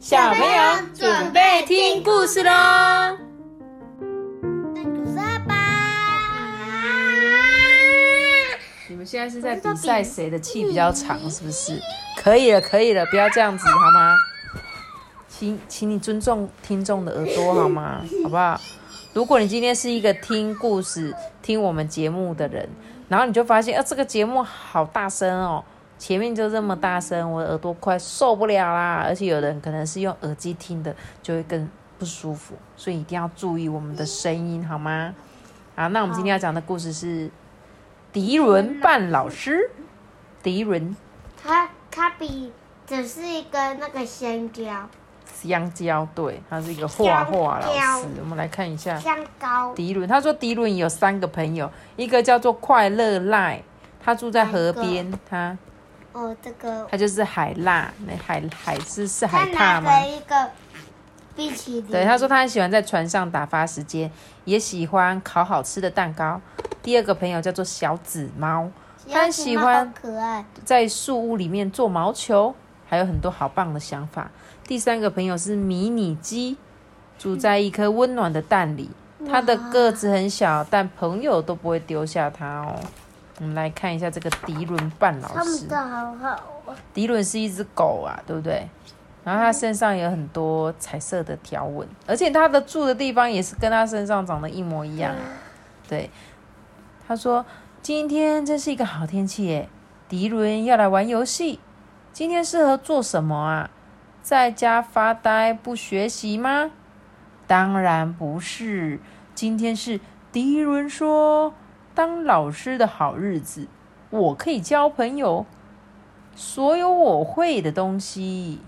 小朋友准备听故事喽。你们现在是在比赛谁的气比较长，是不是？可以了，可以了，不要这样子好吗？请，请你尊重听众的耳朵好吗？好不好？如果你今天是一个听故事、听我们节目的人，然后你就发现，呃，这个节目好大声哦，前面就这么大声，我的耳朵快受不了啦。而且有人可能是用耳机听的，就会更不舒服，所以一定要注意我们的声音好吗？好，那我们今天要讲的故事是迪伦扮老师。迪伦他他比只是一个那个香蕉，香蕉，对，他是一个画画老香师。我们来看一下香蕉，迪伦。他说迪伦有三个朋友，一个叫做快乐赖，他住在河边，他哦，这个他就是海獭，那海海是是海獭吗？一个冰淇淋，对，他说他很喜欢在船上打发时间，也喜欢烤好吃的蛋糕。第二个朋友叫做小紫猫，他很喜欢在树屋里面做毛球，还有很多好棒的想法。第三个朋友是迷你鸡，住在一颗温暖的蛋里。它的个子很小，但朋友都不会丢下它哦。我们来看一下这个迪伦半老师他们。的好好啊，迪伦是一只狗啊，对不对？然后它身上有很多彩色的条纹，而且它的住的地方也是跟它身上长得一模一样。对，他说今天真是一个好天气耶，迪伦要来玩游戏。今天适合做什么啊？在家发呆不学习吗？当然不是，今天是迪伦说当老师的好日子，我可以交朋友，所有我会的东西。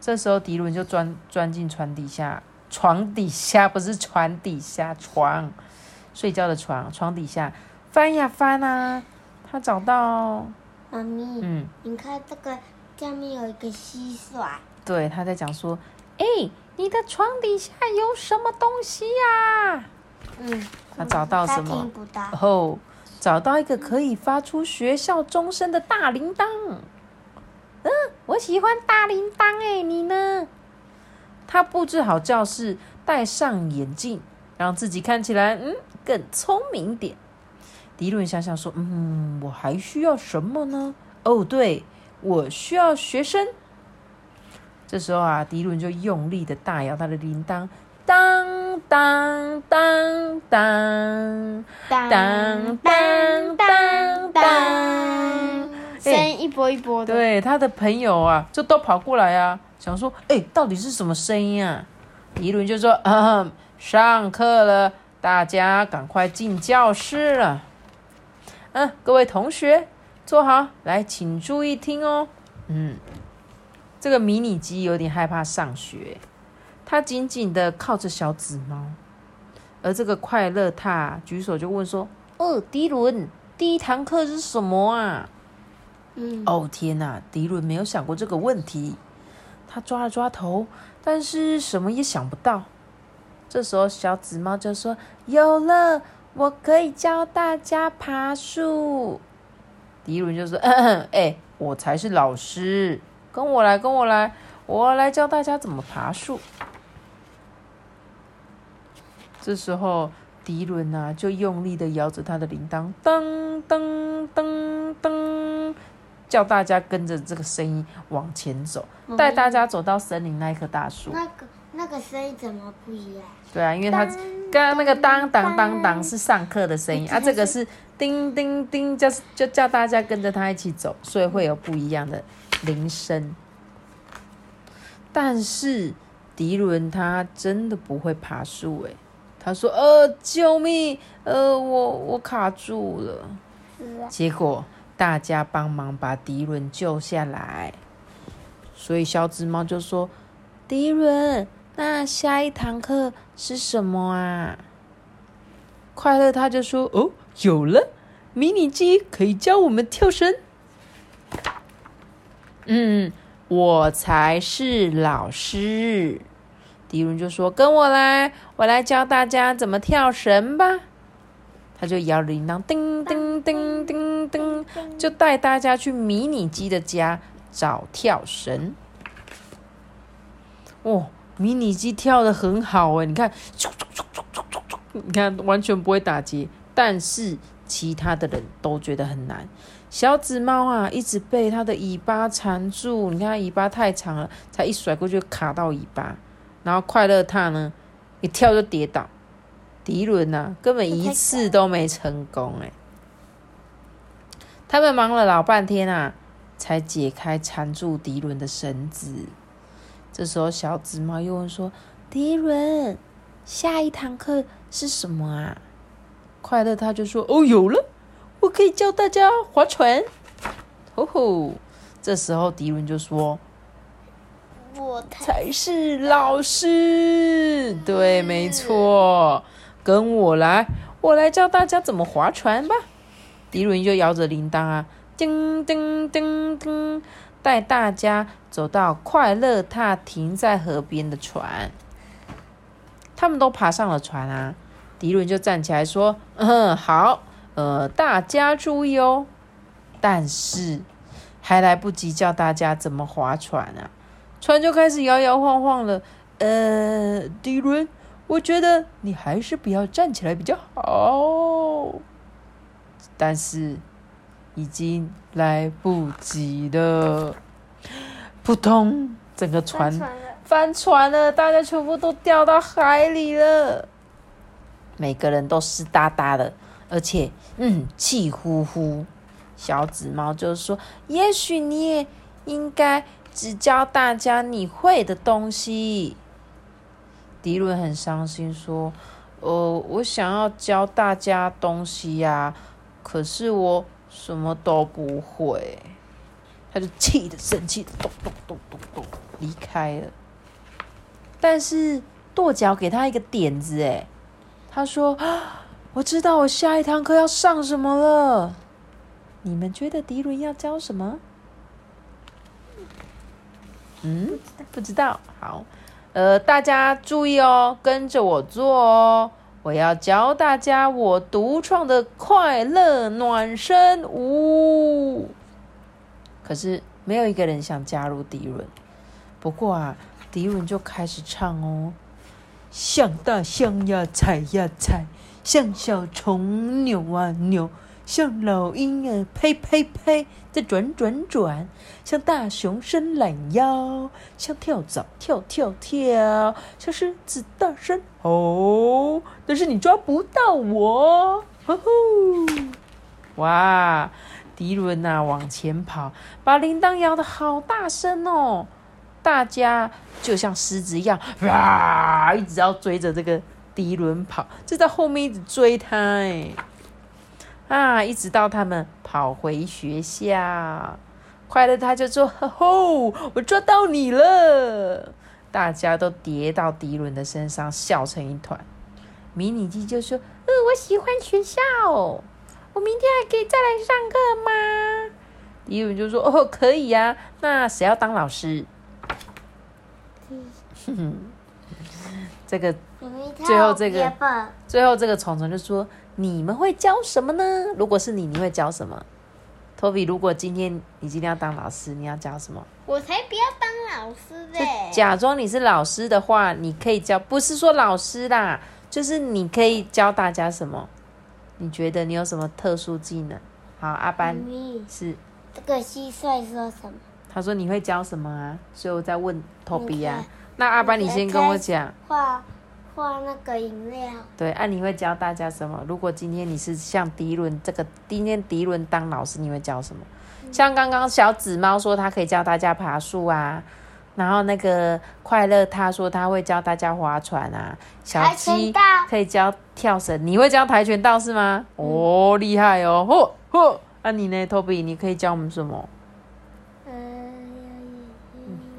这时候迪伦就钻钻进床底下，床底下不是床底下，床睡觉的床，床底下。翻呀翻啊，他找到，妈咪，嗯，你看这个下面有一个蟋蟀，对，他在讲说，哎、你的床底下有什么东西呀、嗯，他找到什么然后，哦，找到一个可以发出学校钟声的大铃铛。嗯，我喜欢大铃铛哎，你呢？他布置好教室，戴上眼镜，让自己看起来嗯更聪明点。迪伦想想说，嗯，我还需要什么呢？哦，对，我需要学生。这时候啊，迪伦就用力的大摇他的铃铛，当当当当。当当当，声音一波一波的，对，他的朋友啊，就都跑过来啊，想说，哎、到底是什么声音啊？迪伦就说，嗯，上课了，大家赶快进教室了。嗯，各位同学，坐好，来，请注意听哦。嗯，这个迷你鸡有点害怕上学，它紧紧的靠着小紫猫，而这个快乐踏举手就问说：“哦，迪伦，第一堂课是什么啊？”嗯，哦天哪，迪伦没有想过这个问题，他抓了抓头，但是什么也想不到。这时候，小紫猫就说：“有了，我可以教大家爬树。”迪伦就说：“嗯嗯，哎，我才是老师，跟我来，跟我来，我来教大家怎么爬树。”这时候，迪伦啊就用力的摇着他的铃铛，噔噔噔噔，叫大家跟着这个声音往前走，带大家走到森林那一棵大树。那个那个声音怎么不一样？对啊，因为他刚刚那个当当当当是上课的声音啊，这个是叮叮叮，叫就叫大家跟着他一起走，所以会有不一样的铃声。但是迪伦他真的不会爬树诶，他说：“呃，救命！呃，我我卡住了。”结果大家帮忙把迪伦救下来，所以小紫猫就说：“迪伦，那下一堂课是什么啊？”快乐他就说：“哦，有了，迷你鸡可以教我们跳绳。”嗯，我才是老师。迪伦就说：“跟我来，我来教大家怎么跳绳吧。”他就摇铃铛，叮叮叮叮叮，就带大家去迷你鸡的家找跳绳。哦，迷你鸡跳的很好哎，你看，你看完全不会打结，但是其他的人都觉得很难。小紫猫啊，一直被它的尾巴缠住，你看尾巴太长了，才一甩过去卡到尾巴。然后快乐踏呢，一跳就跌倒。迪伦呐，根本一次都没成功哎。他们忙了老半天啊，才解开缠住迪伦的绳子。这时候，小紫猫又问说：“迪伦，下一堂课是什么啊？”快乐他就说：“哦，有了，我可以教大家划船。”吼吼！这时候迪伦就说：“我才是老师。”对，没错，跟我来，我来教大家怎么划船吧。迪伦就摇着铃铛啊，叮叮叮叮。带大家走到快乐踏停在河边的船，他们都爬上了船啊。迪伦就站起来说：“嗯，好，呃，大家注意哦。”但是还来不及教大家怎么划船啊，船就开始摇摇晃晃了。呃，迪伦，我觉得你还是不要站起来比较好。但是。已经来不及了，扑通！整个船翻船了，大家全部都掉到海里了，每个人都湿哒哒的，而且嗯，气呼呼。小紫猫就说：“也许你也应该只教大家你会的东西。”迪伦很伤心说：“呃，我想要教大家东西呀，可是我……”什么都不会，他就气的生气的咚咚咚咚咚离开了。但是跺脚给他一个点子，哎，他说：“我知道我下一堂课要上什么了。你们觉得迪伦要教什么？”嗯，不知道。好，呃，大家注意哦，跟着我做哦。我要教大家我独创的快乐暖身舞，可是没有一个人想加入迪伦。不过啊，迪伦就开始唱哦，像大象呀踩呀踩，像小虫扭啊扭。像老鹰啊，拍拍拍，再转转转；像大熊伸懒腰，像跳蚤跳跳跳，像狮子大声吼。但是你抓不到我，吼吼！哇，迪伦呐，往前跑，把铃铛摇得好大声哦！大家就像狮子一样，哇，一直要追着这个迪伦跑，就在后面一直追他，哎。啊！一直到他们跑回学校，快乐他就说：“吼吼，我抓到你了！”大家都跌到迪伦的身上，笑成一团。迷你鸡就说：“嗯，我喜欢学校，我明天还可以再来上课吗？”迪伦就说：“哦，可以呀。那谁要当老师？” 哼哼，这个最后这个最后这个虫虫就说。你们会教什么呢？如果是你，你会教什么？托比，如果今天你今天要当老师，你要教什么？我才不要当老师嘞！假装你是老师的话，你可以教，不是说老师啦，就是你可以教大家什么？你觉得你有什么特殊技能？好，阿班是这个蟋蟀说什么？他说你会教什么啊？所以我在问托比啊。那阿班，你先跟我讲。画那个饮料。对，啊，你会教大家什么？如果今天你是像迪伦这个，今天迪伦当老师，你会教什么？像刚刚小紫猫说，它可以教大家爬树啊。然后那个快乐他说他会教大家划船啊。小鸡可以教跳绳，你会教跆拳道是吗？哦，厉害哦！嚯嚯，啊你呢，Toby？你可以教我们什么？嗯，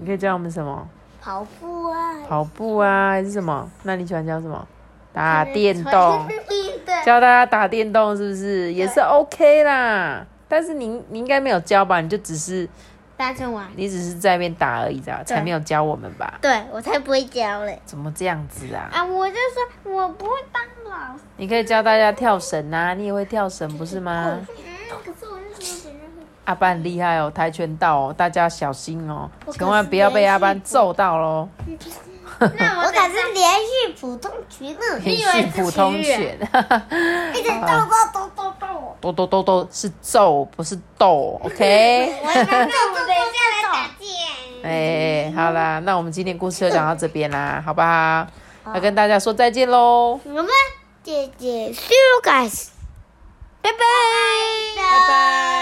你可以教我们什么？跑步啊，跑步啊，还是什么？那你喜欢教什么？打电动，教大家打电动是不是也是 OK 啦？但是你你应该没有教吧？你就只是单纯玩，你只是在那边打而已，知道？才没有教我们吧？对，我才不会教嘞！怎么这样子啊？啊，我就说我不会当老师。你可以教大家跳绳啊，你也会跳绳不是吗？可是我。阿班很厉害哦，跆拳道哦，大家小心哦，千万不要被阿班揍到喽。那我可是连续普通拳呢，连续普通拳，一直抖抖抖抖抖。多多多多是揍，不是斗，OK？我要抖抖抖抖打架。哎，好啦，那我们今天故事就讲到这边啦，好不好？要跟大家说再见喽，我们姐姐 see you guys，拜拜，拜拜。